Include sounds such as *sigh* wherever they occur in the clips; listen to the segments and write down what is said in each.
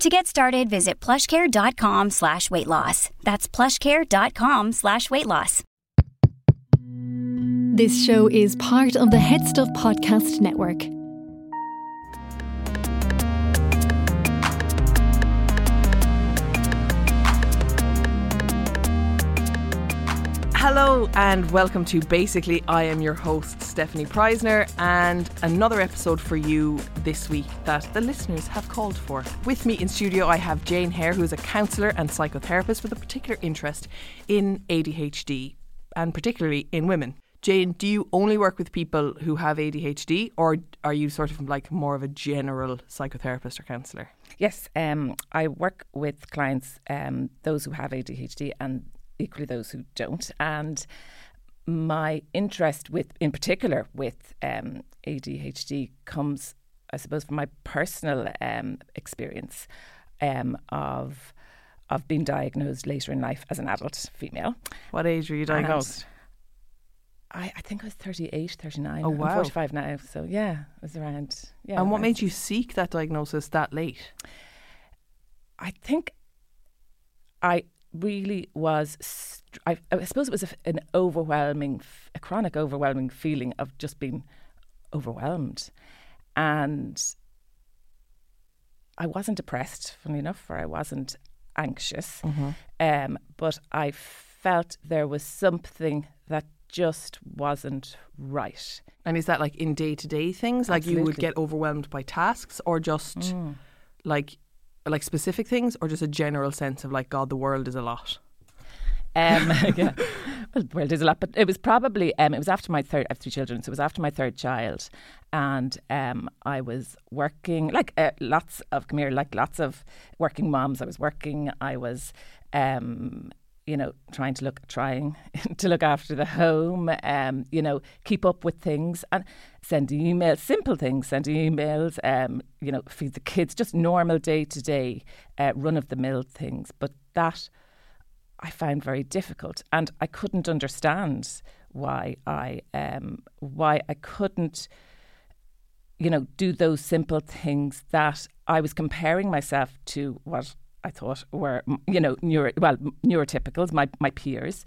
To get started, visit plushcare.com slash weight loss. That's plushcare.com slash weight loss. This show is part of the HeadStuff Podcast Network. Hello and welcome to Basically I am your host Stefanie Preissner and another episode for you this week that the listeners have called for. With me in studio I have Jane Hare who is a counsellor and psychotherapist with a particular interest in ADHD and particularly in women. Jane, do you only work with people who have ADHD or are you sort of like more of a general psychotherapist or counsellor? Yes, um, I work with clients, um, those who have ADHD and equally those who don't. And my interest with, in particular, with um, ADHD comes, I suppose, from my personal um, experience um, of of being diagnosed later in life as an adult female. What age were you diagnosed? I, I, think I was 38, 39. Oh, wow. I'm 45 now. So, yeah, it was around. Yeah, and what made you seek that diagnosis that late? I think I really was. I, I suppose it was a, an overwhelming, a chronic, overwhelming feeling of just being overwhelmed, and I wasn't depressed, funny enough, or I wasn't anxious, mm-hmm. um, but I felt there was something that just wasn't right. And is that like in day to day things? Like you would get overwhelmed by tasks or just Mm. like like specific things or just a general sense of like God the world is a lot? Um, yeah. *laughs* *laughs* Well, the world is a lot, but it was probably um, it was after my third. I have three children, so it was after my third child, and um, I was working like uh, lots of come here, like lots of working moms. I was working. I was. Um, you know, trying to look, trying *laughs* to look after the home, um, you know, keep up with things and send emails, simple things, send emails, um, you know, feed the kids, just normal day to day, run of the mill things. But that I found very difficult, and I couldn't understand why I um, why I couldn't, you know, do those simple things that I was comparing myself to what I thought were, you know, neuro, well, neurotypicals, my my peers,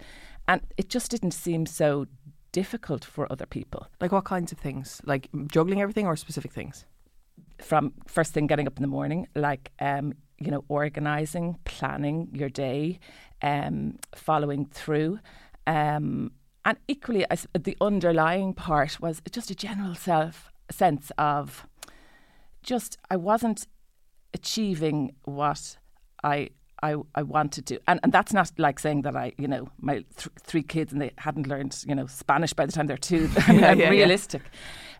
and it just didn't seem so difficult for other people. Like what kinds of things? Like juggling everything or specific things? From first thing getting up in the morning, like um, you know, organizing, planning your day, um, following through. Um, and equally, the underlying part was just a general self sense of just I wasn't achieving what I I, I wanted to, and and that's not like saying that I, you know, my th- three kids and they hadn't learned, you know, Spanish by the time they're two. *laughs* I mean, Yeah, I'm yeah, yeah. realistic,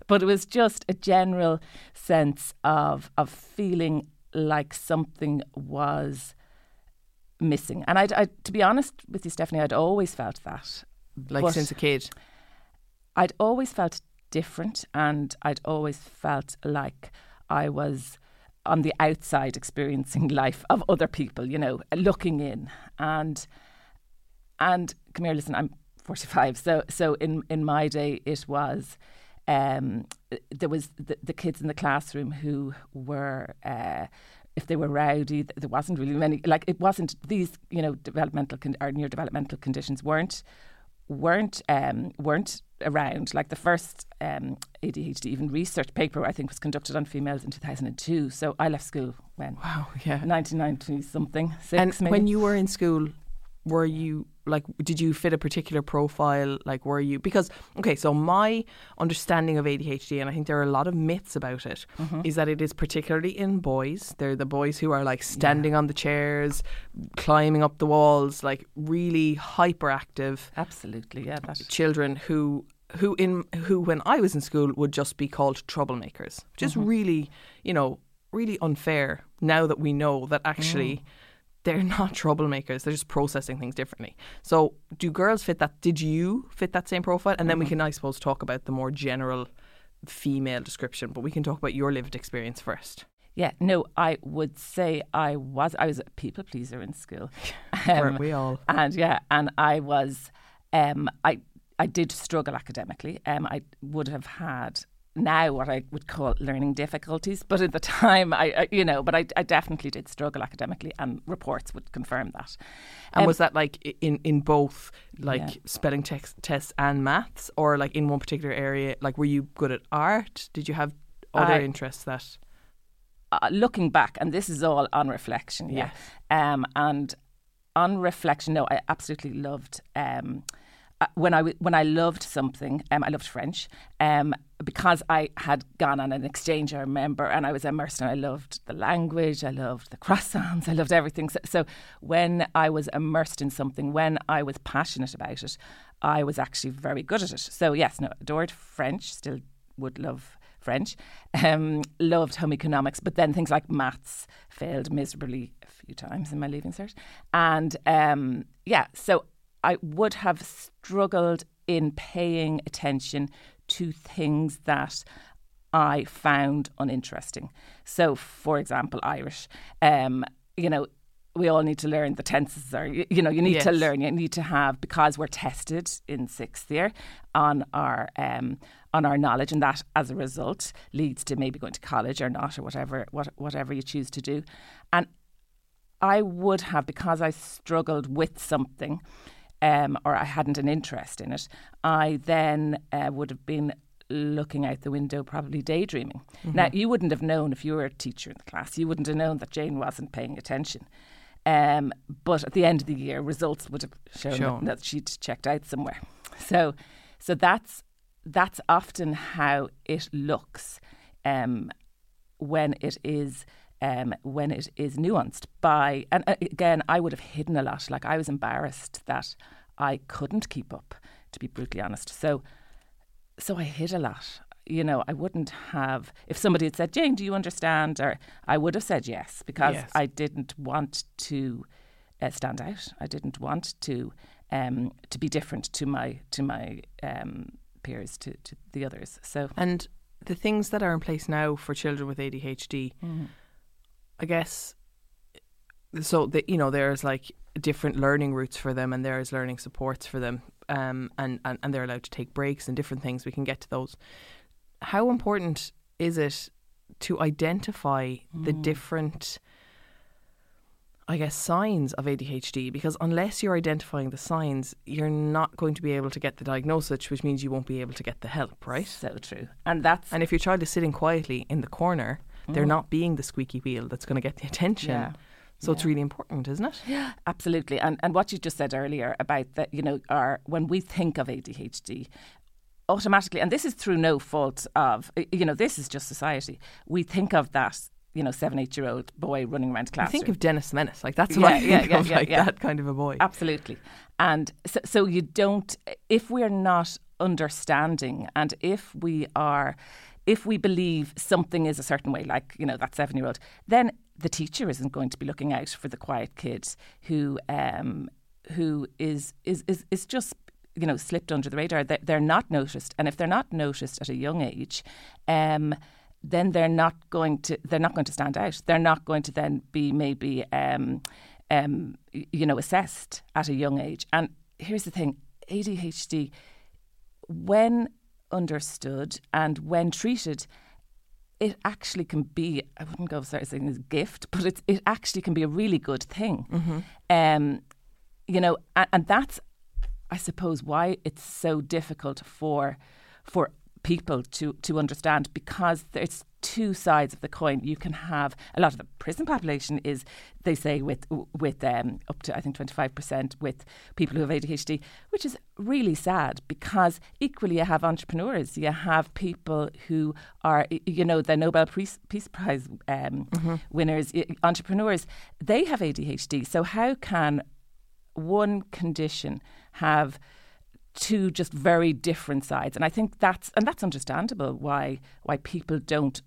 but it was just a general sense of of feeling like something was missing. And I'd, I, to be honest with you, Stefanie, I'd always felt that. Like But since a kid? I'd always felt different, and I'd always felt like I was on the outside experiencing life of other people, you know, looking in. And and come here, listen, I'm 45, so so in in my day it was. Um, there was the, the kids in the classroom who were uh, if they were rowdy, there wasn't really many. Like it wasn't these, you know, developmental con- or near developmental conditions weren't weren't um, weren't around. Like the first um, ADHD even research paper I think was conducted on females in 2002. So I left school when Wow, yeah. 1990 something six. And maybe. when you were in school, were you like did you fit a particular profile? Like were you because okay so my understanding of ADHD and I think there are a lot of myths about it Mm-hmm. is that it is particularly in boys. They're the boys who are like standing on the chairs climbing up the walls like really hyperactive Absolutely, yeah. That children who who in who when I was in school would just be called troublemakers. Which is really you know really unfair now that we know that actually they're *laughs* not troublemakers they're just processing things differently so do girls fit that did you fit that same profile and then we can I suppose talk about the more general female description but we can talk about your lived experience first Yeah, no, I would say I was I was a people pleaser in school. *laughs* Weren't we all? And yeah, and I was um I I did struggle academically. Um I would have had now what I would call learning difficulties, but at the time I, I you know, but I, I definitely did struggle academically and reports would confirm that. and Um, was that like in in both like Yeah. spelling text, tests and maths or like in one particular area like were you good at art did you have other I- interests that uh, looking back, and this is all on reflection, yeah. Um, and on reflection, no, I absolutely loved um, when I when I loved something. Um, I loved French um, because I had gone on an exchange. I remember, and I was immersed, and I loved the language. I loved the croissants. *laughs* I loved everything. So, so when I was immersed in something, when I was passionate about it, I was actually very good at it. So yes, no, adored French. Still would love French. Um, loved home economics, but then things like maths failed miserably a few times in my leaving cert. And um, yeah, so I would have struggled in paying attention to things that I found uninteresting. So, for example, Irish. Um, you know, we all need to learn the tenses, or you, you know, you need to learn. You need to have because we're tested in sixth year on our um, on our knowledge, and that as a result leads to maybe going to college or not, or whatever what, whatever you choose to do. And I would have because I struggled with something. Um, or I hadn't an interest in it, I then uh, would have been looking out the window, probably daydreaming. Now, you wouldn't have known if you were a teacher in the class, you wouldn't have known that Jane wasn't paying attention. Um, but at the end of the year, results would have shown, Shown. that she'd checked out somewhere. So, so that's that's often how it looks um, when it is um, when it is nuanced by and uh, again I would have hidden a lot. Like I was embarrassed that I couldn't keep up to be brutally honest. So so I hid a lot. You know I wouldn't have if somebody had said Jane do you understand? or I would have said yes because Yes. I didn't want to uh, stand out. I didn't want to um, to be different to my to my um, peers to, to the others. So And the things that are in place now for children with ADHD, I guess. So the, you know, there's like different learning routes for them, and there's learning supports for them, um, and, and and they're allowed to take breaks and different things. We can get to those. How important is it to identify the different? I guess signs of ADHD because unless you're identifying the signs, you're not going to be able to get the diagnosis, which means you won't be able to get the help, right? so true and that's And if your child is sitting quietly in the corner, they're hmm. not being the squeaky wheel that's going to get the *laughs* attention. Yeah. So it's really important, isn't it? Yeah, absolutely, and and what you just said earlier about that, you know, our when we think of ADHD, automatically, and this is through no fault of, you know, this is just society. We think of that, you know, seven, eight year old boy running around I think of Dennis the Menace. Like that's what I think yeah, yeah, of, yeah, like yeah. that kind of a boy. Absolutely. And so, so you don't, if we're not understanding and if we are, if we believe something is a certain way, like, you know, that seven year old, then the teacher isn't going to be looking out for the quiet kid who, um, who is, is, is, is just, you know, slipped under the radar. They're, not noticed. And if they're not noticed at a young age, um, then they're not going to they're not going to stand out. They're not going to then be maybe um, um, you know assessed at a young age. And here's the thing: ADHD, when understood and when treated, it actually can be I wouldn't go so saying it's a gift, but it's it actually can be a really good thing. Um, you know, and, and that's I suppose why it's so difficult for for people to to understand because it's two sides of the coin. You can have a lot of the prison population is, they say, with with um, up to I think twenty five percent with people who have ADHD, which is really sad because equally you have entrepreneurs, you have people who are you know the Nobel Peace, Peace Prize um, mm-hmm. winners, entrepreneurs. They have ADHD. So how can one condition have two just very different sides. And I think that's and that's understandable why why people don't,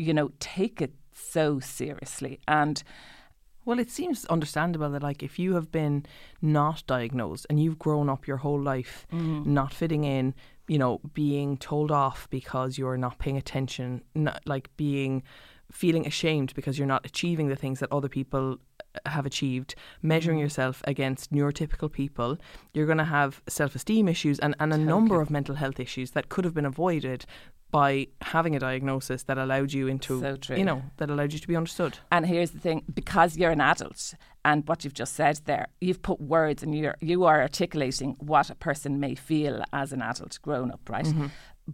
you know, take it so seriously. And well, it seems understandable that, like, if you have been not diagnosed and you've grown up your whole life mm. not fitting in, you know, being told off because you're not paying attention, not, like being feeling ashamed because you're not achieving the things that other people have achieved, measuring mm. yourself against neurotypical people, you're going to have self esteem issues and, and a okay. number of mental health issues that could have been avoided by having a diagnosis that allowed you into so you know that allowed you to be understood and here's the thing because you're an adult and what you've just said there you've put words and you're you are articulating what a person may feel as an adult grown up right mm-hmm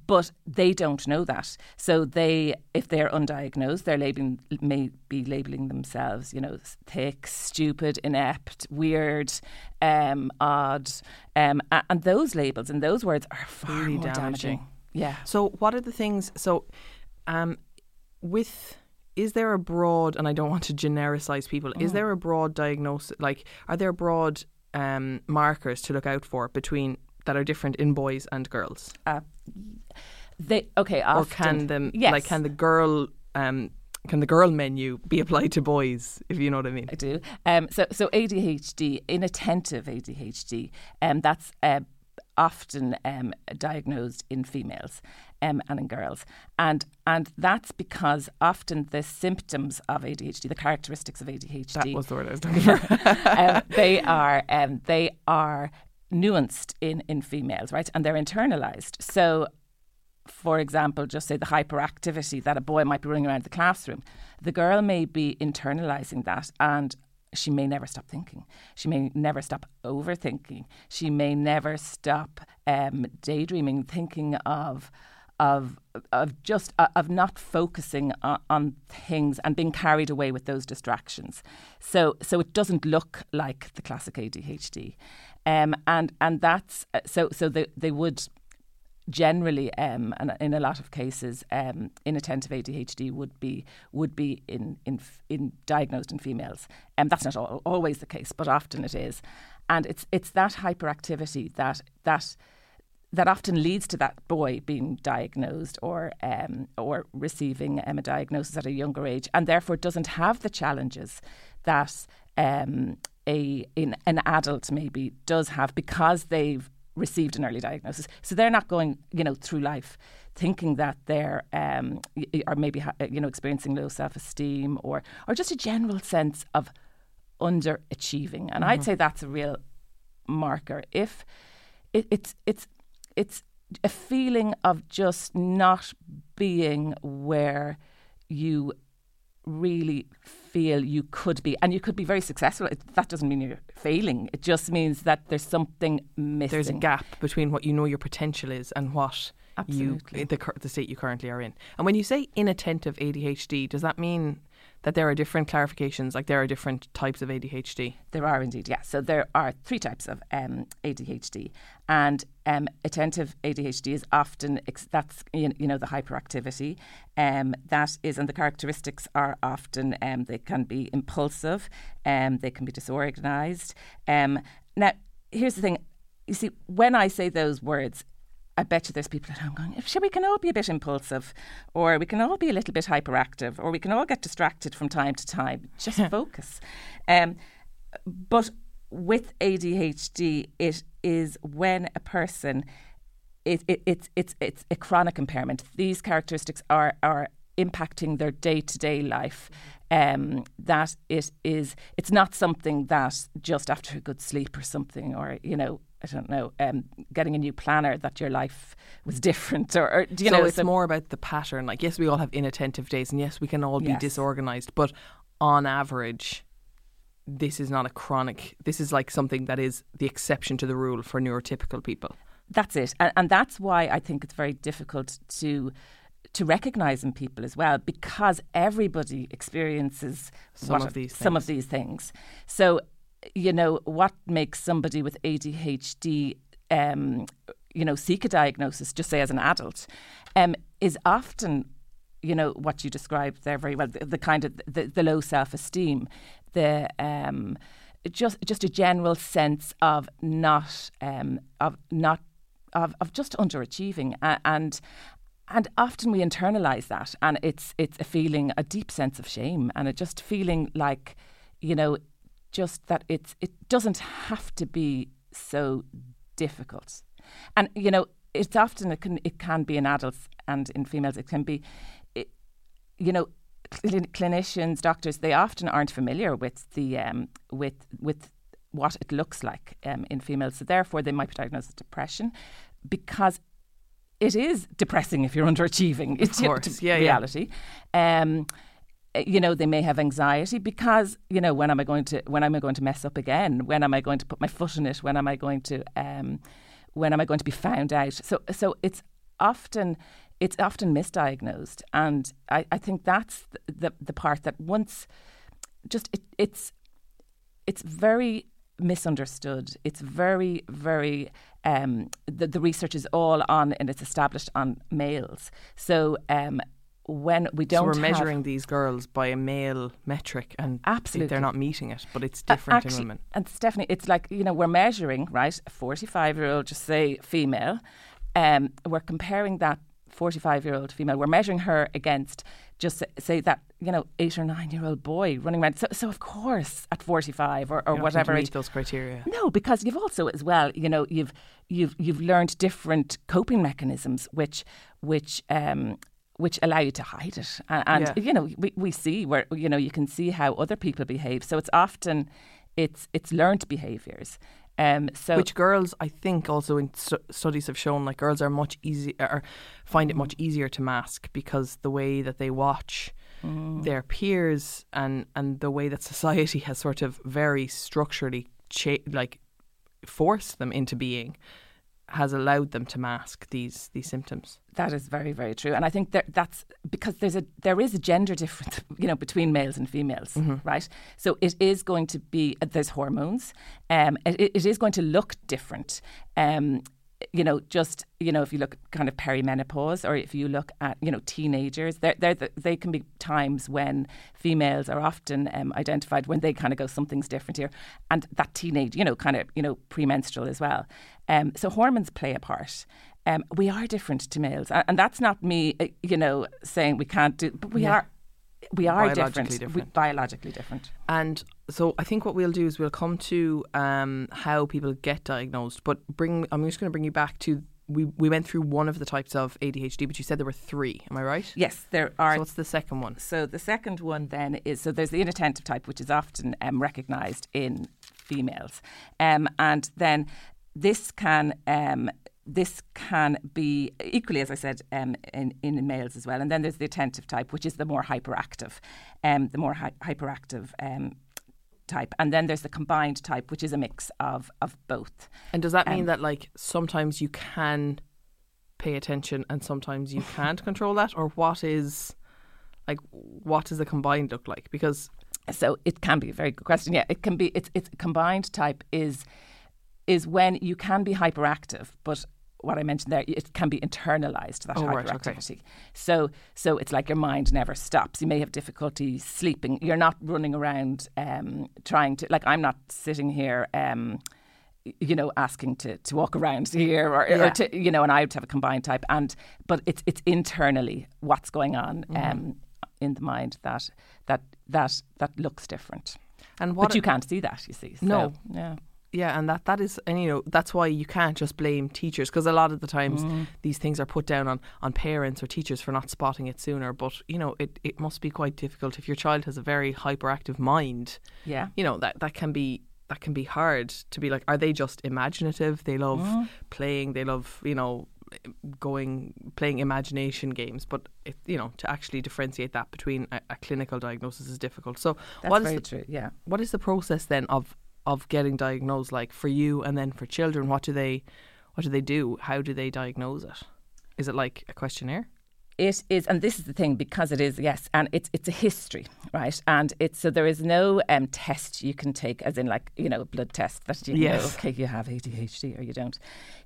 but they don't know that. So they, if they're undiagnosed, they're labeling may be labeling themselves, you know, thick, stupid, inept, weird, um, odd, um, and those labels and those words are far really more damaging. damaging. Yeah. So what are the things? So, um, with is there a broad and I don't want to genericize people. Mm. Is there a broad diagnosis? Like, are there broad um, markers to look out for between that are different in boys and girls? Uh, they okay. Often, or can them yes. like can the girl um, can the girl menu be applied to boys if you know what I mean? I do. Um, so so ADHD, inattentive ADHD, um, that's uh, often um, diagnosed in females um, and in girls, and and that's because often the symptoms of ADHD, the characteristics of ADHD, that was the word I was looking for. *laughs* um, they are um, they are nuanced in, in females, right? And they're internalized. So, for example, just say the hyperactivity that a boy might be running around the classroom, the girl may be internalizing that and she may never stop thinking. She may never stop overthinking. She may never stop um, daydreaming, thinking of of of just uh, of not focusing on, on, things and being carried away with those distractions. So so it doesn't look like the classic ADHD. Um, and and that's uh, so so they they would generally um, and in a lot of cases um, inattentive ADHD would be would be in in, in diagnosed in females. Um, that's not all, always the case but often it is. And it's it's that hyperactivity that that that often leads to that boy being diagnosed or um, or receiving um, a diagnosis at a younger age and therefore doesn't have the challenges that um, a in, an adult maybe does have because they've received an early diagnosis. So they're not going, you know, through life thinking that they're um, or maybe you know experiencing low self-esteem or or just a general sense of underachieving. And mm-hmm. I'd say that's a real marker. If it, it's it's it's a feeling of just not being where you really feel you could be, and you could be very successful. That doesn't mean you're failing. It just means that there's something missing. There's a gap between what you know your potential is and what Absolutely. you the the state you currently are in. And when you say inattentive ADHD, does that mean that there are different clarifications, like there are different types of ADHD? There are indeed, yeah. So there are three types of um, ADHD, and um, attentive ADHD is often ex- that's you know the hyperactivity. Um, that is, and the characteristics are often um, they can be impulsive, um, they can be disorganized. Um, now, here's the thing: you see, when I say those words, I bet you there's people at home going, sure, we can all be a bit impulsive, or we can all be a little bit hyperactive, or we can all get distracted from time to time. Just *laughs* focus. Um, but with ADHD, it is when a person, it, it, it's, it's, it's a chronic impairment. These characteristics are, are impacting their day to day life. Um, that it is, it's not something that just after a good sleep or something, or, you know, I don't know, um, getting a new planner that your life was different, or, or do you so know? it's so more about the pattern. Like, yes, we all have inattentive days, and yes, we can all be yes. disorganized, but on average, this is not a chronic. This is like something that is the exception to the rule for neurotypical people. That's it, and, and that's why I think it's very difficult to to recognize in people as well because everybody experiences Some of these some of these things. So, you know, what makes somebody with ADHD, um, you know, seek a diagnosis, just say as an adult, um, is often, you know, what you described there very well, the, the kind of the, the low self-esteem, the um, just just a general sense of not um, of not of, of just underachieving A- and and often we internalize that and it's it's a feeling a deep sense of shame and a just feeling like you know just that it's it doesn't have to be so difficult and you know it's often it can it can be in adults and in females it can be it, you know clin- clinicians doctors they often aren't familiar with the um, with with what it looks like um, in females so therefore they might be diagnosed with depression because it is depressing if you're *laughs* underachieving. It's know, course. Yeah, yeah. reality. Um, uh, you know, they may have anxiety because you know when am I going to when am I going to mess up again? When am I going to put my foot in it? When am I going to um, when am I going to be found out? So so it's often it's often misdiagnosed, and I, I think that's the, the the part that once just it, it's it's very misunderstood. It's very, very um, the, the research is all on and it's established on males. So um, when we don't so we're measuring these girls by a male metric, and Absolutely. they're not meeting it, but it's different actually, in women. And Stefanie, it's like, you know, we're measuring, right, a 45 year old, just say female, um, we're comparing that 45 year old female, we're measuring her against just say- that, you know, eight or nine year old boy running around. So, so of course, at 45 or, or whatever age, those criteria. no, because you've also as well, you know, you've you've you've learned different coping mechanisms which which um which allow you to hide it. A- And, Yeah. you know, we, we see where you know, you can see how other people behave. So it's often it's it's learned behaviours. Um so Which girls, I think, also in stu- studies have shown, like girls are much easier, or find it much easier to mask because the way that they watch their peers and and the way that society has sort of very structurally cha- like forced them into being has allowed them to mask these these symptoms. That is very, very true, and I think that that's because there's a there is a gender difference, *laughs* you know, between males and females, right? So it is going to be uh, there's hormones, um, it, it is going to look different, um, you know, just you know, if you look kind of perimenopause, or if you look at you know teenagers, they're, they're the, they can be times when females are often um, identified when they kind of go something's different here, and that teenage, you know, kind of you know premenstrual as well. Um, so hormones play a part. Um, we are different to males, and, and that's not me, uh, you know, saying we can't do, but we Yeah. are. We are Biologically different. We- biologically different. And so I think what we'll do is we'll come to um, how people get diagnosed. But bring I'm just going to bring you back to we we went through one of the types of ADHD, but you said there were three. Am I right? Yes, there are So what's the second one? So the second one then is so there's the inattentive type, which is often um, recognised in females, um, and then this can um, this can be equally, as I said, um, in, in males as well. And then there's the attentive type, which is the more hyperactive, um, the more hy- hyperactive. Um, type and then there's the combined type which is a mix of of both And does that mean Um, that like sometimes you can pay attention and sometimes you can't control that, or what is like what does the combined look like? Because So it can be a very good question. Yeah, it can be. It's it's combined type is is when you can be hyperactive, but what I mentioned there, it can be internalized that Oh, right, okay. hyperactivity. So so it's like your mind never stops. You may have difficulty sleeping. You're not running around um, trying to like I'm not sitting here. Um, you know, asking to, to walk around here, or, Yeah. or to you know, and I would have a combined type, and but it's it's internally what's going on Mm-hmm. um, in the mind that that that that looks different. and what but you can't see that, you see. So, No. yeah, Yeah, and that that is, and you know, that's why you can't just blame teachers because a lot of the times Mm. these things are put down on on parents or teachers for not spotting it sooner. But you know, it it must be quite difficult if your child has a very hyperactive mind. yeah. You know that that can be that can be hard to be like. Are they just imaginative? They love Mm. playing. They love you know going playing imagination games but it, you know to actually differentiate that between a, a clinical diagnosis is difficult so That's what is very the, true. Yeah. what is the process then of of getting diagnosed like for you and then for children what do they what do they do how do they diagnose it is it like a questionnaire it is, and this is the thing because it is yes, and it's it's a history, right? And it's so there is no um, test you can take, as in like you know a blood test that you Yes. know okay you have ADHD or you don't.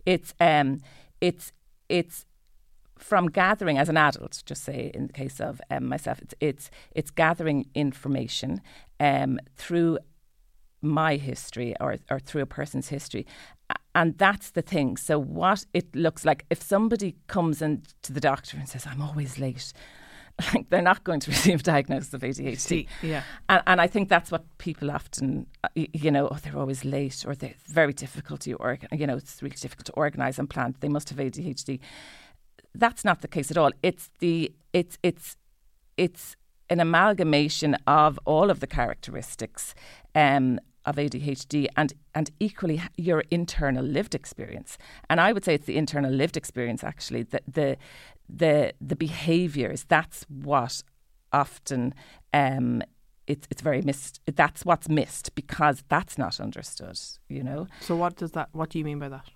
It's um it's it's from gathering as an adult, just say in the case of um, myself, it's it's it's gathering information um, through my history or or through a person's history, and that's the thing. So what it looks like if somebody comes in to the doctor and says, "I'm always late." *laughs* Like they're not going to *laughs* receive a diagnosis of ADHD. Yeah. And, and I think that's what people often, uh, you know, oh, they're always late or they're very difficult to org- you know, it's really difficult to organise and plan. They must have ADHD. That's not the case at all. It's the it's it's it's an amalgamation of all of the characteristics um, of ADHD and and equally your internal lived experience. And I would say it's the internal lived experience actually that the the the behaviours. That's what often um, it's it's very missed. That's what's missed because that's not understood. You know. So what does that? What do you mean by that?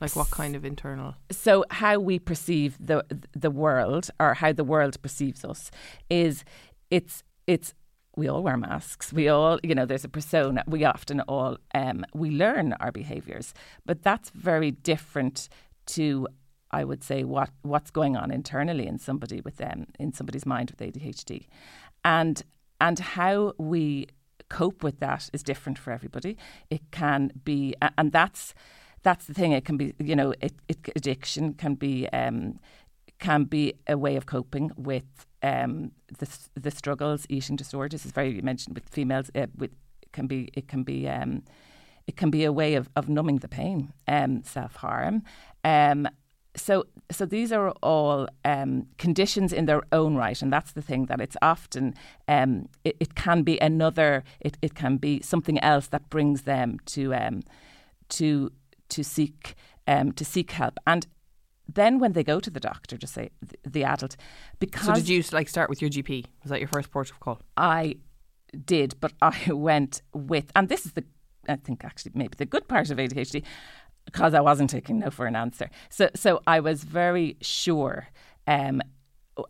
Like what kind of internal? so how we perceive the the world or how the world perceives us is it's it's we all wear masks. We all you know there's a persona. We often all um, we learn our behaviors but that's very different to I would say what what's going on internally in somebody with them in somebody's mind with ADHD and and how we cope with that is different for everybody. It can be and that's that's the thing. It can be, you know, it, it, addiction can be um, can be a way of coping with um, the the struggles. Eating disorders is very you mentioned with females. Uh, with it can be it can be um, it can be a way of, of numbing the pain, um, self harm. Um, so so these are all um, conditions in their own right, and that's the thing that it's often um, it, it can be another. It, it can be something else that brings them to um, to to seek um, to seek help and then when they go to the doctor just say the, the adult because So did you like start with your GP? Was that your first port of call? I did but *laughs* I went with and this is the I think actually maybe the good part of ADHD because I wasn't taking no for an answer so so I was very sure um,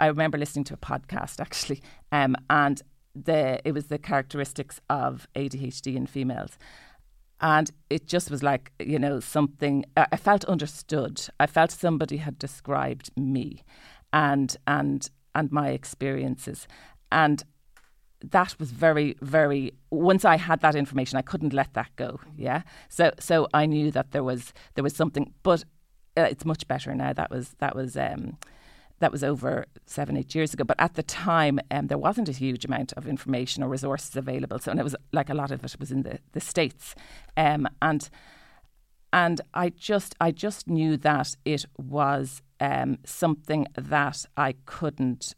I remember listening to a podcast *laughs* actually um, and the it was the characteristics of ADHD in females and it just was like you know something I felt understood. I felt somebody had described me, and and and my experiences, and that was very very. Once I had that information, I couldn't let that go. Yeah, so so I knew that there was there was something, but uh, it's much better now. That was that was. Um, that was over seven, eight years ago. But at the time, um, there wasn't a huge amount of information or resources available. So, and it was like a lot of it was in the, the states, um, and and I just I just knew that it was um, something that I couldn't.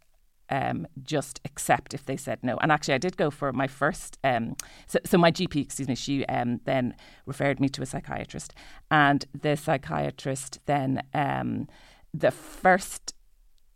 Um, just accept if they said no. And actually, I did go for my first. Um, so, so my GP, excuse me, she um, then referred me to a psychiatrist, and the psychiatrist then um, the first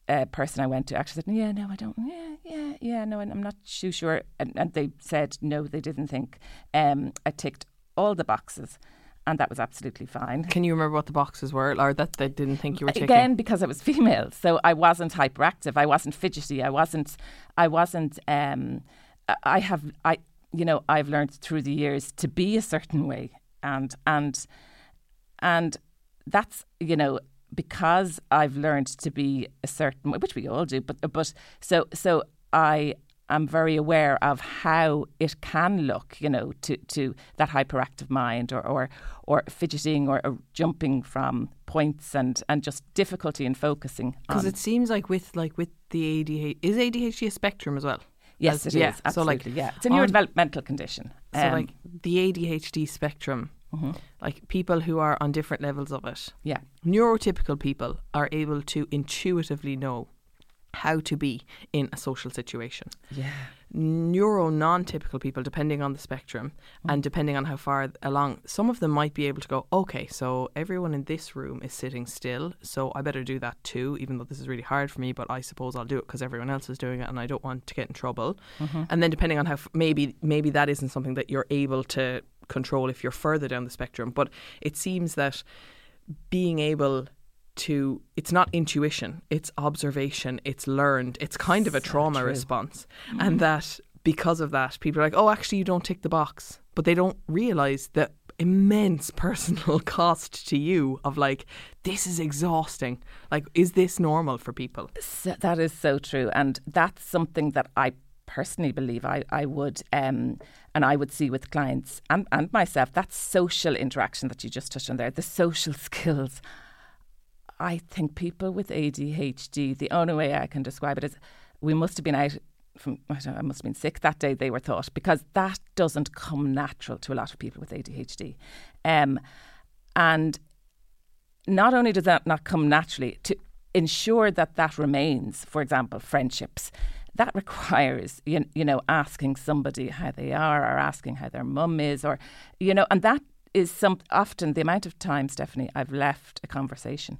uh, person I went to actually said, "Yeah, no, I don't. Yeah, yeah, yeah, no, I'm not too sure." And, and they said no, they didn't think. Um, I ticked all the boxes, and that was absolutely fine. Can you remember what the boxes were, or that they didn't think you were taking? Again, because I was female, so I wasn't hyperactive. I wasn't fidgety. I wasn't. I wasn't. Um, I- I have. I you know I've learned through the years to be a certain way, and and and that's you know because I've learned to be a certain way, which we all do. But but so so I am very aware of how it can look, you know, to, to that hyperactive mind or or, or fidgeting or, or jumping from points and, and just difficulty in focusing. Because it seems like with like with the ADHD, is ADHD a spectrum as well? yes, as- it is yeah, so, absolutely like, yeah, it's a neurodevelopmental condition. So Um, like the ADHD spectrum, Mm-hmm. like people who are on different levels of it, yeah, neurotypical people are able to intuitively know how to be in a social situation. yeah, Neuro non-typical people, depending on the spectrum Mm. and depending on how far along, some of them might be able to go, okay, so everyone in this room is sitting still, so I better do that too, even though this is really hard for me, but I suppose I'll do it because everyone else is doing it and I don't want to get in trouble. Mm-hmm. And then depending on how f- maybe maybe that isn't something that you're able to control if you're further down the spectrum, but it seems that being able into it's not intuition, it's observation, it's learned, it's kind of a So trauma true. response. And that because of that, people are like, oh, actually, you don't tick the box. But they don't realize the immense *laughs* personal cost to you of like, this is exhausting. Like, is this normal for people? So that is so true, and that's something that I personally believe I, I would um, and I would see with clients and, and myself. That social interaction that you just touched on there, the social *laughs* skills. I think people with ADHD, the only way I can describe it is we must have been out from I, know, I must have been sick that day they were thought because that doesn't come natural to a lot of people with ADHD. Um, and not only does that not come naturally, to ensure that that remains, for example, friendships, that *laughs* requires you, you know asking somebody how they are or asking how their mum is or you know and that is some often the amount of time Stefanie I've left a conversation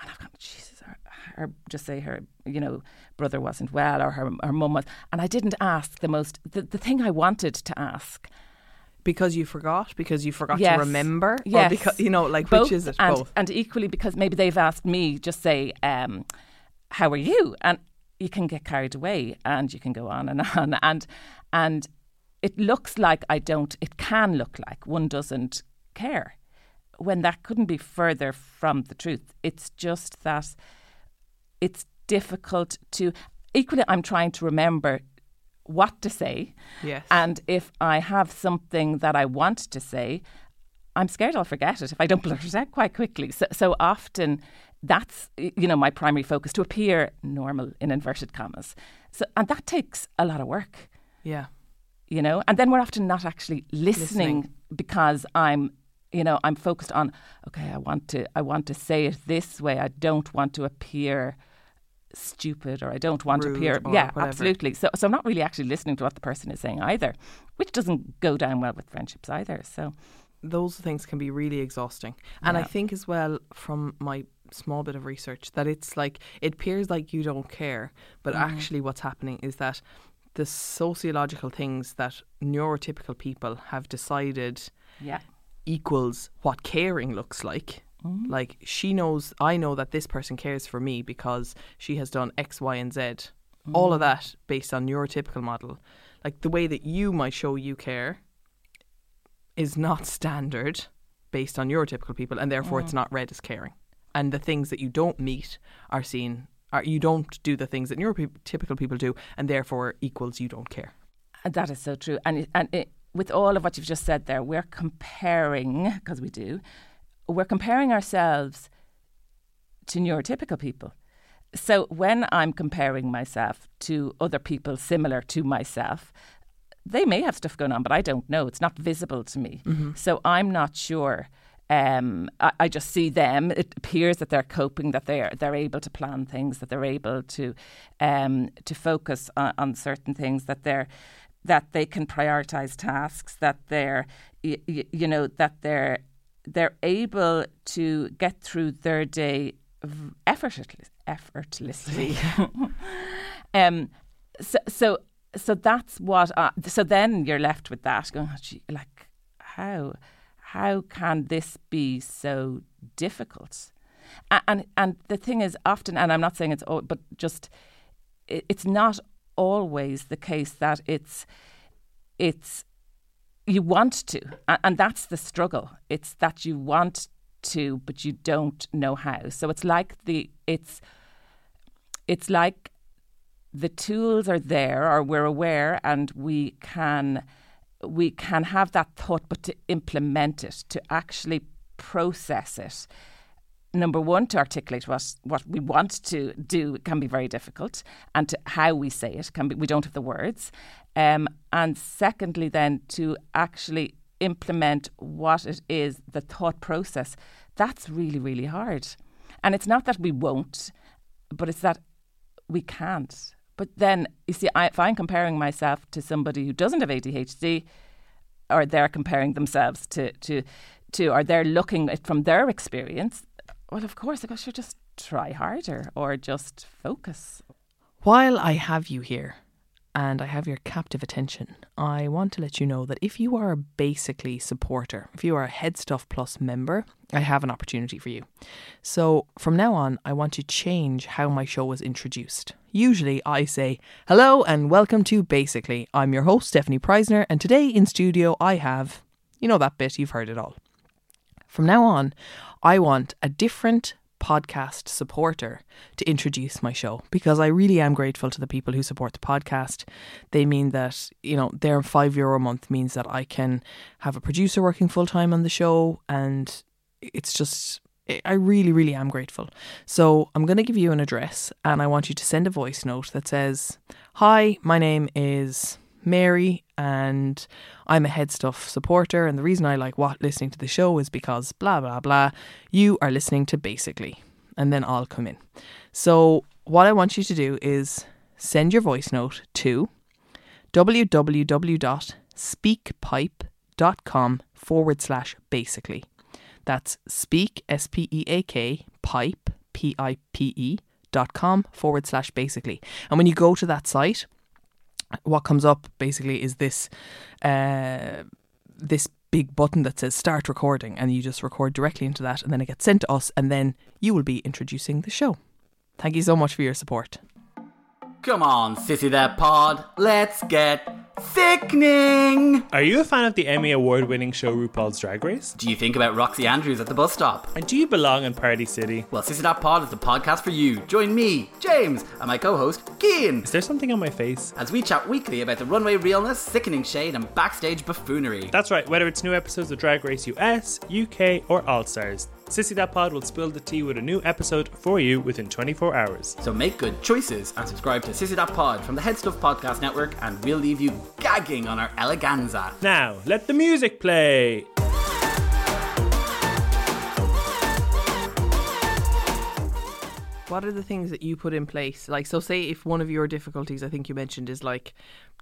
and I've gone Jesus her, her just say her you know brother wasn't well or her her mum was and I didn't ask the most the, the thing I wanted to ask Because you forgot? Because you forgot Yes. to remember? Or Yes. because, you know, like, both, which is it? and, Both. and equally because maybe they've asked me just say um, how are you and you can get carried away and you can go on and *laughs* on and and it looks like I don't it can look like one doesn't care when that couldn't be further from the truth it's just that it's difficult to equally I'm trying to remember what to say Yes. and if I have something that I want to say, I'm scared I'll forget it if I don't *laughs* blurt it out quite quickly. So, so often that's you know my primary focus to appear normal in inverted commas. So and that takes a lot of work, yeah. you know. And then we're often not actually listening, Listening. because I'm you know I'm focused on okay I want to I want to say it this way. I don't want to appear stupid or I don't want Rude to appear yeah whatever. absolutely so so I'm not really actually listening to what the person is saying either which doesn't go down well with friendships either so those things can be really exhausting. And I think as well from my small bit of research that it's like it appears like you don't care, but Mm-hmm. actually what's happening is that the sociological things that neurotypical people have decided yeah equals what caring looks like. Mm-hmm. Like she knows I know that this person cares for me because she has done X, Y, and Z. All Mm. of that based on neurotypical model. Like the way that you might show you care is not *laughs* standard based on neurotypical people and therefore Mm. it's not read as caring. And the things that you don't meet are seen are you don't do the things that neurotypical people do and therefore equals you don't care. And that is so true. And it, and it, with all of what you've just said there, we're comparing because we do. We're comparing ourselves to neurotypical people. So when I'm comparing myself to other people similar to myself, they may have stuff going on, but I don't know. It's not visible to me. So I'm not sure. Um, I, I just see them. It appears that they're coping, that they're they're able to plan things, that they're able to um, to focus on, on certain things, that they're that they can prioritize tasks, that they're y- y- you know that they're they're able to get through their day v- effortlessly. Effortlessly. *laughs* um, so so so that's what. I, so then you're left with that going, oh, gee, like how how can this be so difficult? And and the thing is, often, and I'm not saying it's, all, but just it, it's not always the case that it's it's you want to, and that's the struggle. It's that you want to, but you don't know how. So it's like the it's it's like the tools are there, or we're aware, and we can we can have that thought, but to implement it, to actually process it. Number one, to articulate what, what we want to do can be very difficult, and to how we say it can be we don't have the words. Um, and secondly, then to actually implement what it is, the thought process, that's really really hard. And it's not that we won't, but it's that we can't. But then, you see, I, if I'm comparing myself to somebody who doesn't have ADHD, or they're comparing themselves to, to, to or they're looking at from their experience, well, of course, I go, sure, just try harder or just focus. While I have you here, and I have your captive attention, I want to let you know that if you are a basically supporter, if you are a HeadStuff Plus member, I have an opportunity for you. So from now on, I want to change how my show was introduced. Usually I say, Hello and welcome to Basically. I'm your host, Stefanie Preissner, and today in studio I have, you know that bit, you've heard it all. From now on, I want a different podcast supporter to introduce my show because I really am grateful to the people who support the podcast. They mean that, you know, their five euro a month means that I can have a producer working full time on the show and it's just I really, really am grateful. So I'm going to give you an address and I want you to send a voice note that says, Hi, my name is Mary and I'm a HeadStuff supporter. And the reason I like what listening to the show is because blah, blah, blah. You are listening to basically. And then I'll come in. So what I want you to do is send your voice note to www.speakpipe.com forward slash basically. That's speak, S P E A K, pipe, P I P E, dot com forward slash basically. And when you go to that site, what comes up basically is this uh, this big button that says start recording and you just record directly into that and then it gets sent to us and then you will be introducing the show. Thank you so much for your support. Come on, sissy that pod, let's get Sickening! Are you a fan of the Emmy award winning show RuPaul's Drag Race? Do you think about Roxxxy Andrews at the bus stop? And do you belong in Party City? Well, Sissy That Pod is the podcast for you. Join me, James, and my co host, Cian. Is there something on my face? As we chat weekly about the runway realness, sickening shade, and backstage buffoonery. That's right, whether it's new episodes of Drag Race US, UK, or All Stars. Sissy That Pod will spill the tea with a new episode for you within 24 hours. So make good choices and subscribe to Sissy That Pod from the HeadStuff Podcast Network, and we'll leave you gagging on our eleganza. Now, let the music play. What are the things that you put in place? Like, so say if one of your difficulties, I think you mentioned, is like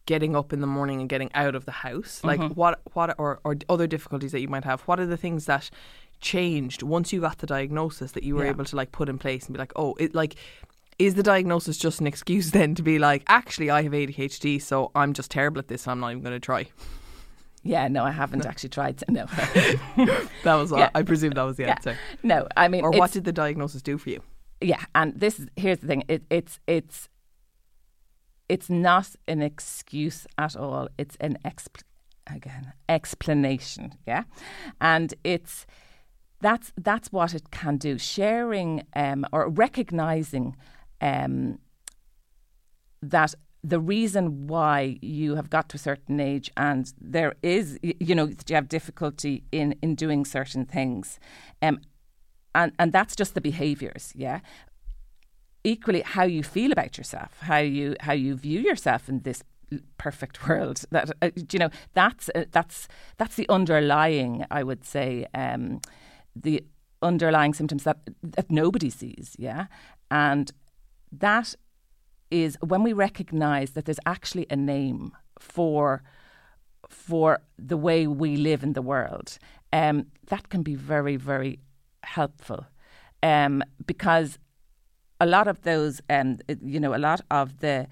getting up in the morning and getting out of the house. Like, mm-hmm. what, what, or, or other difficulties that you might have. What are the things that changed once you got the diagnosis that you were yeah. able to like put in place and be like, oh, it like is the diagnosis just an excuse *laughs* then to be like, actually, I have ADHD, so I'm just terrible at this. I'm not even going to try. Yeah, no, I haven't actually tried. To, no, *laughs* that was. Yeah. I presume that was the yeah. answer. No, I mean, or what did the diagnosis do for you? Yeah, and this is here's the thing. It, it's it's it's not an excuse at all. It's an exp- again explanation. Yeah, and it's that's that's what it can do. Sharing um, or recognizing um, that the reason why you have got to a certain age and there is, you know, you have difficulty in in doing certain things, um, and and that's just the behaviours, yeah. Equally, how you feel about yourself, how you how you view yourself in this perfect world. That uh, you know, that's uh, that's that's the underlying, I would say. Um, the underlying symptoms that that nobody sees, yeah, and that is when we recognise that there's actually a name for for the way we live in the world. Um, that can be very very helpful um, because a lot of those, um, you know, a lot of the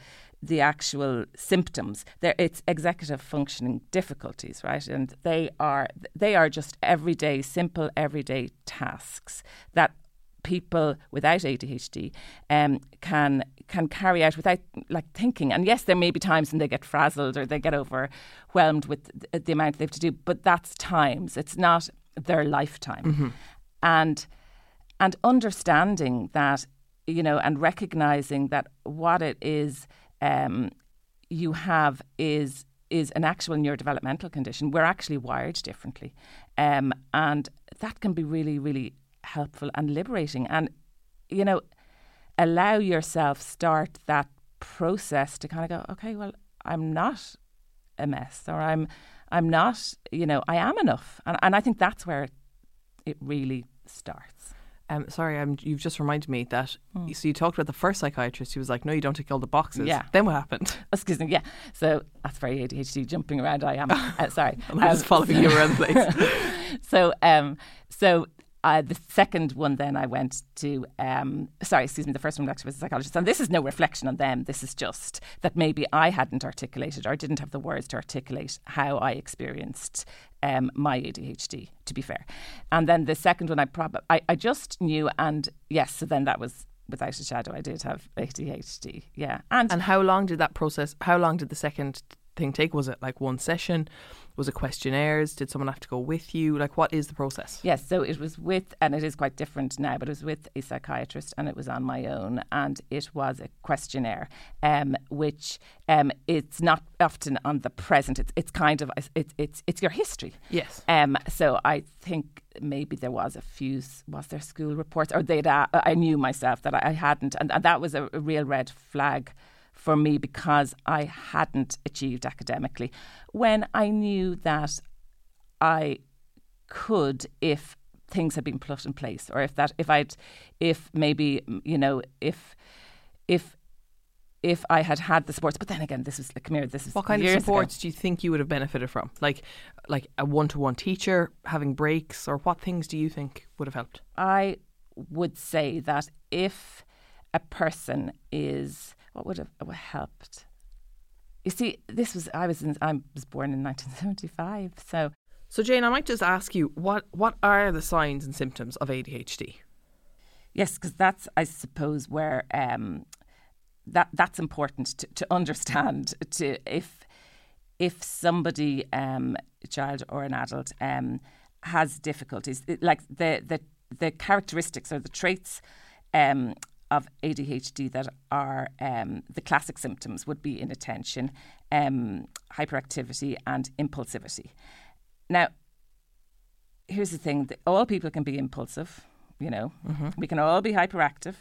the actual symptoms. There, it's executive functioning difficulties, right? And they are they are just everyday, simple, everyday tasks that people without ADHD um, can can carry out without like thinking. And yes, there may be times when they get frazzled or they get overwhelmed with the, the amount they have to do, but that's times. It's not their lifetime. Mm-hmm. And and understanding that you know and recognizing that what it is um, you have is is an actual neurodevelopmental condition. We're actually wired differently, um, and that can be really, really helpful and liberating. And you know, allow yourself start that process to kind of go, okay, well, I'm not a mess, or I'm I'm not, you know, I am enough, and and I think that's where it really starts. Um, sorry, um, you've just reminded me that. Mm. So you talked about the first psychiatrist who was like, "No, you don't tick all the boxes." Yeah. Then what happened? *laughs* Excuse me. Yeah. So that's very ADHD jumping around. I am. *laughs* Uh, sorry. I'm um, just following you around *laughs* the place. so, um, so uh, the second one, then I went to, um, sorry, excuse me, the first one actually was a psychologist. And this is no reflection on them. This is just that maybe I hadn't articulated or didn't have the words to articulate how I experienced um, my ADHD, to be fair. And then the second one, I, prob- I, I just knew, and yes, so then that was without a shadow, I did have ADHD. Yeah. And, and how long did that process, how long did the second thing take? Was it like one session? Was it questionnaires? Did someone have to go with you? Like, what is the process? Yes, so it was with, and it is quite different now, but it was with a psychiatrist and it was on my own. And it was a questionnaire, um, which um, it's not often on the present. It's, it's kind of, it's, it's, it's your history. Yes. Um, so I think maybe there was a few, was there school reports? Or they'd, uh, I knew myself that I hadn't. And, and that was a real red flag for me because I hadn't achieved academically. When I knew that I could if things had been put in place or if that if I'd if maybe you know if if if I had had the supports but then again this was like come here this is what kind of supports ago. do you think you would have benefited from? Like like a one-to-one teacher having breaks or what things do you think would have helped? I would say that if a person is what would have, helped? You see, this was I was in, I was born in 1975, so. So Jane, I might just ask you what what are the signs and symptoms of ADHD? Yes, because that's I suppose where um, that that's important to, to understand. To if if somebody, um, a child or an adult, um, has difficulties, like the the the characteristics or the traits um, of ADHD that are um, the classic symptoms would be inattention, um, hyperactivity, and impulsivity. Now, here's the thing: all people can be impulsive. You know, mm-hmm. we can all be hyperactive,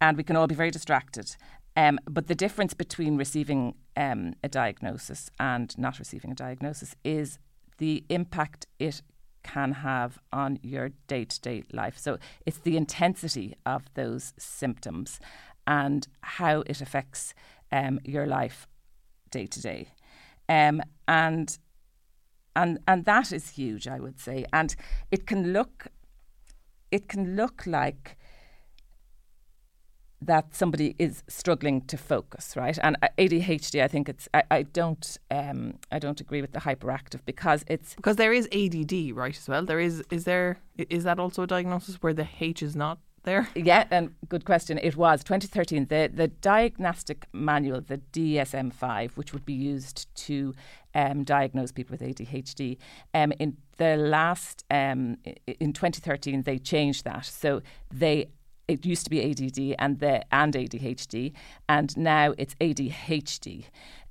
and we can all be very distracted. Um, but the difference between receiving um, a diagnosis and not receiving a diagnosis is the impact it can have on your day to day life. So it's the intensity of those symptoms and how it affects um, your life day to day. Um, and and and that is huge, I would say. And it can look it can look like that somebody is struggling to focus, right? And uh, ADHD, I think it's I, I don't um, I don't agree with the hyperactive because it's because there is ADD, right? As well, there is is there is that also a diagnosis where the H is not there? Yeah, and good question. It was 2013. The the diagnostic manual, the DSM five, which would be used to um, diagnose people with ADHD. Um, in the last um, in 2013, they changed that, so they it used to be ADD and the and ADHD, and now it's ADHD.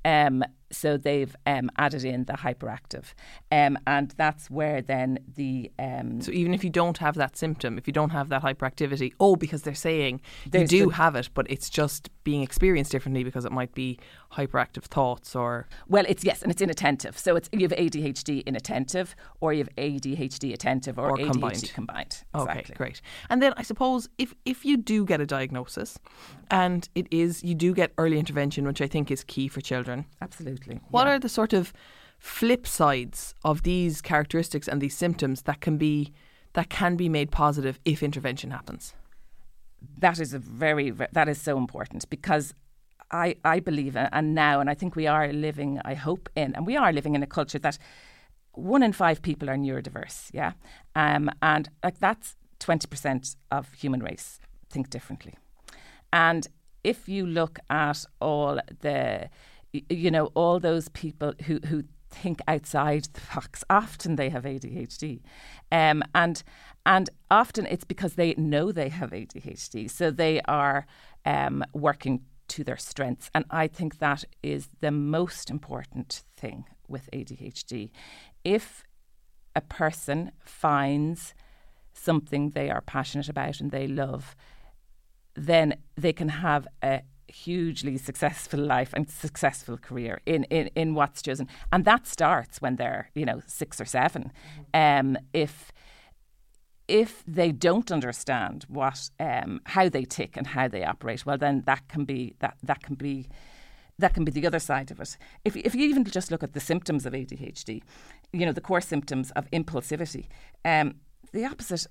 Um, so they've um, added in the hyperactive, um, and that's where then the. Um, so even if you don't have that symptom, if you don't have that hyperactivity, oh, because they're saying you do the, have it, but it's just being experienced differently because it might be hyperactive thoughts or. Well, it's yes, and it's inattentive. So it's you have ADHD inattentive, or you have ADHD attentive, or, or ADHD combined. combined. Exactly. Okay, great. And then I suppose if if you do get a diagnosis, and it is you do get early intervention, which I think is key for children. Absolutely. What yeah. are the sort of flip sides of these characteristics and these symptoms that can be that can be made positive if intervention happens? That is a very that is so important because I I believe and now and I think we are living I hope in and we are living in a culture that one in five people are neurodiverse, yeah, um, and like that's twenty percent of human race think differently, and if you look at all the you know, all those people who, who think outside the box, often they have ADHD. Um, and and often it's because they know they have ADHD. So they are um, working to their strengths. And I think that is the most important thing with ADHD. If a person finds something they are passionate about and they love, then they can have a, hugely successful life and successful career in, in, in what's chosen. And that starts when they're, you know, six or 7 Um, if if they don't understand what um, how they tick and how they operate, well then that can be that that can be that can be the other side of it. If if you even just look at the symptoms of ADHD, you know, the core symptoms of impulsivity, um, the opposite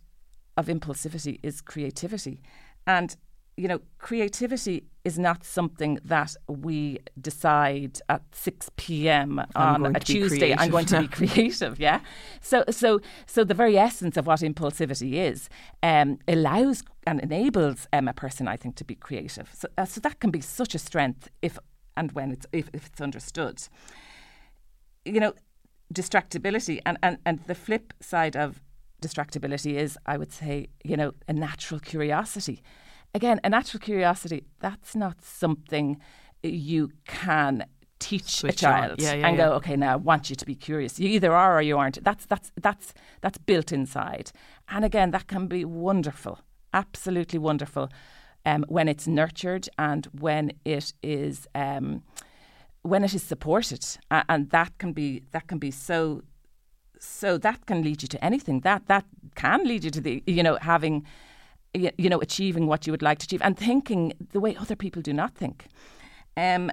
of impulsivity is creativity. And, you know, creativity is not something that we decide at 6 p.m. on a Tuesday I'm going to be *laughs* creative, yeah. So so so the very essence of what impulsivity is um, allows and enables um, a person I think to be creative. So uh, so that can be such a strength if and when it's if, if it's understood. You know, distractibility and, and, and the flip side of distractibility is I would say, you know, a natural curiosity. Again, a natural curiosity, that's not something you can teach Switch a child Yeah, yeah, and yeah. go, okay, now I want you to be curious. You either are or you aren't. That's that's that's that's built inside. And again, that can be wonderful, absolutely wonderful, um, when it's nurtured and when it is um, when it is supported, and that can be that can be so so that can lead you to anything. That that can lead you to the you know having you know achieving what you would like to achieve and thinking the way other people do not think. Um,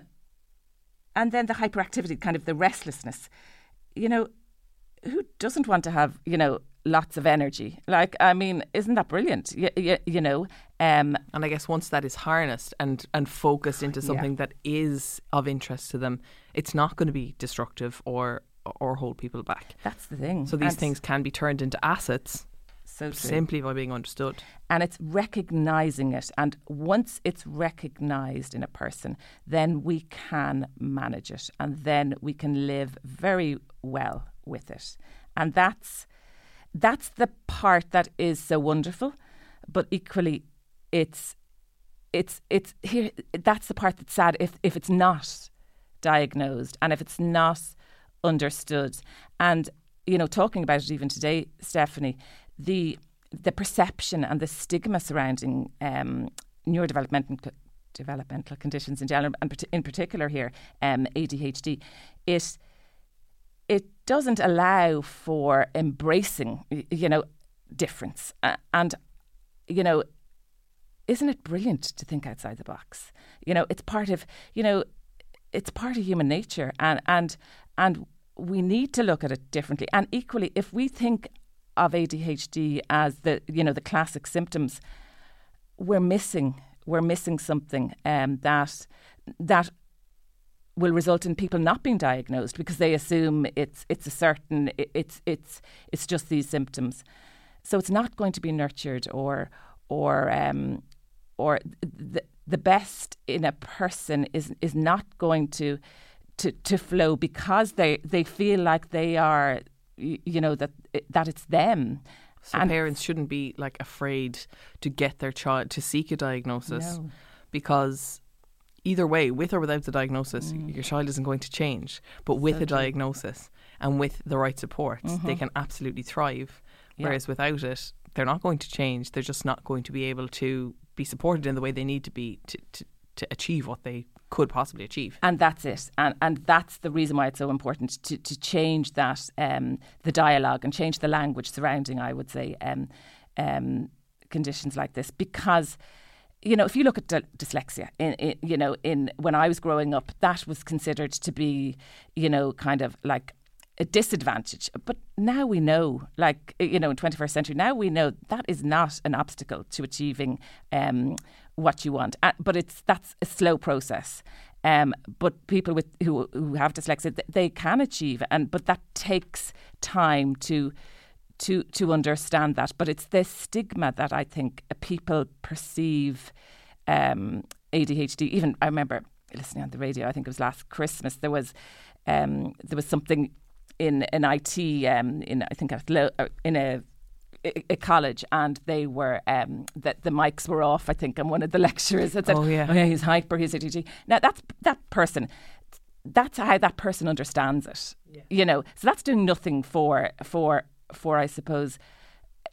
and then the hyperactivity, kind of the restlessness. You know, who doesn't want to have you know lots of energy? Like, I mean, isn't that brilliant? You, you, you know, um, And I guess once that is harnessed and, and focused into something that is of interest to them, it's not going to be destructive or or hold people back. that's the thing. So these And things can be turned into assets so true. simply by being understood. and it's recognizing it. And once it's recognized in a person, then we can manage it and then we can live very well with it. And that's that's the part that is so wonderful, but equally it's it's it's here that's the part that's sad if if it's not diagnosed and if it's not understood and you know talking about it even today Stefanie the the perception and the stigma surrounding um, neurodevelopmental developmental conditions in general and in particular here um, ADHD it it doesn't allow for embracing you know difference uh, and you know isn't it brilliant to think outside the box? You know, it's part of you know, it's part of human nature, and and and we need to look at it differently. And equally, if we think of ADHD as the you know the classic symptoms, we're missing we're missing something um, that that will result in people not being diagnosed because they assume it's it's a certain it, it's it's it's just these symptoms. So it's not going to be nurtured or or um, or the the best in a person is is not going to to to flow because they they feel like they are you know that that it's them. So And- parents shouldn't be like afraid to get their child to seek a diagnosis No. because either way, with or without the diagnosis, mm. your child isn't going to change. But with a diagnosis and with the right supports, they mm-hmm. can absolutely thrive. Yeah. Whereas without it, they're not going to change. They're just not going to be able to be supported in the way they need to be to, to, to achieve what they could possibly achieve. And that's it. And and that's the reason why it's so important to, to change that um, the dialogue and change the language surrounding, I would say, um, um, conditions like this. Because, you know, if you look at dy- dyslexia, in, in, you know, in when I was growing up, that was considered to be, you know, kind of like a disadvantage. But now we know, like, you know, in 21st century, now we know that is not an obstacle to achieving um, what you want. Uh, but it's that's a slow process. Um, but people with who who have dyslexia, they can achieve, and but that takes time to to to understand that. But it's this stigma that I think people perceive um, ADHD. Even I remember listening on the radio. I think it was last Christmas. There was um, there was something in an IT um, in I think uh, in a a a college and they were um, that the mics were off I think and one of the *laughs* lecturers had said Oh, yeah. oh yeah he's hyper he's ADHD now that's that person that's how that person understands it you know? So that's doing nothing for for for I suppose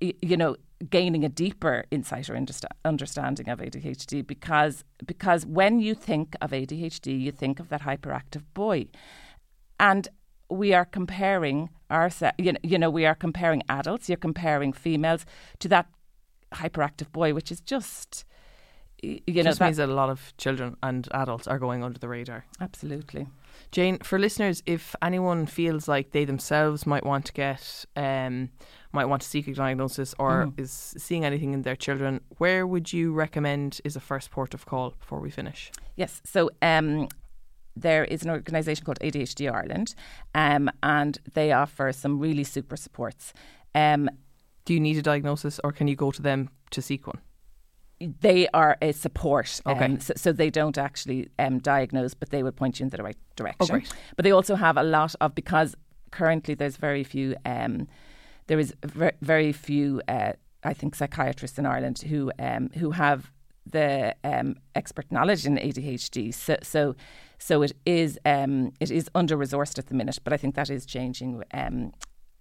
y- you know gaining a deeper insight or understa- understanding of ADHD because because when you think of ADHD you think of that hyperactive boy. And we are comparing ourselves you know, you know we are comparing adults you're comparing females to that hyperactive boy which is just you know just that, means that a lot of children and adults are going under the radar. absolutely Jane, for listeners, if anyone feels like they themselves might want to get, um, might want to seek a diagnosis or Mm. is seeing anything in their children, where would you recommend is a first port of call before we finish? Yes. So um, there is an organisation called ADHD Ireland, um, and they offer some really super supports. Um, Do you need a diagnosis or can you go to them to seek one? they are a support. Okay. Um, so, so they don't actually um, diagnose, but they would point you in the right direction. great. But they also have a lot of because currently there's very few. Um, there is ver- very few. Uh, I think psychiatrists in Ireland who um, who have the um, expert knowledge in ADHD. So so, so it is um, it is under resourced at the minute, but I think that is changing. Um,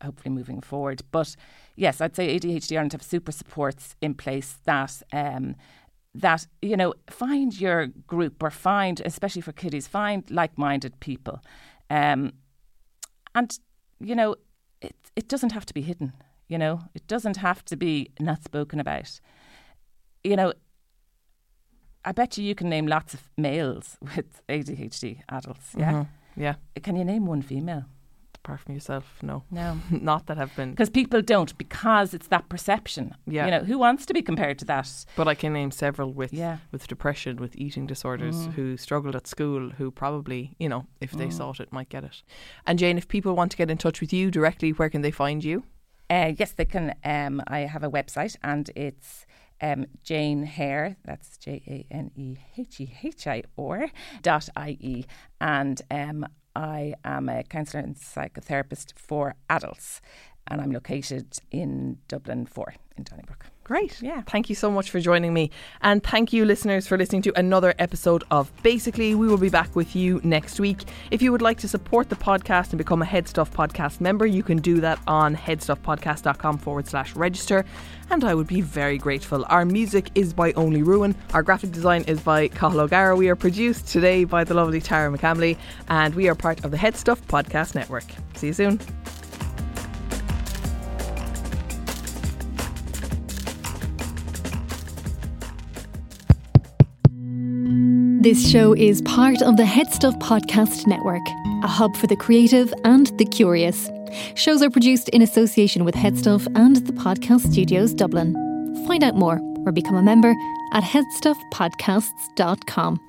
hopefully moving forward. But yes, I'd say ADHD Ireland have super supports in place that um, that you know find your group or find, especially for kiddies, find like-minded people, um, and you know it it doesn't have to be hidden. You know, it doesn't have to be not spoken about. You know, I bet you you can name lots of males *laughs* with ADHD adults. Yeah, Mhm. Yeah. can you name one female? Apart from yourself, no. No. *laughs* Not that have been. because people don't because it's that perception. Yeah. you know who wants to be compared to that? But I can name several with Yeah. with depression, with eating disorders, Mm. who struggled at school, who probably, you know, if they Mm. sought it, might get it. And Jane, if people want to get in touch with you directly, where can they find you? Uh, yes, they can. Um, I have a website and it's um, Jane Hehir. That's J A N E H E H I R dot I E, and um, I am a counsellor and psychotherapist for adults, and I'm located in Dublin Four in Donnybrook. Great. Yeah. Thank you so much for joining me. And thank you, listeners, for listening to another episode of Basically. We will be back with you next week. If you would like to support the podcast and become a HeadStuff Podcast member, you can do that on headstuffpodcast.com forward slash register. And I would be very grateful. Our music is by Only Ruin. Our graphic design is by Cahill O'Gara. We are produced today by the lovely Tara McCamley. And we are part of the HeadStuff Podcast Network. See you soon. This show is part of the HeadStuff Podcast Network, a hub for the creative and the curious. Shows are produced in association with Headstuff and the Podcast Studios Dublin. Find out more or become a member at headstuffpodcasts.com.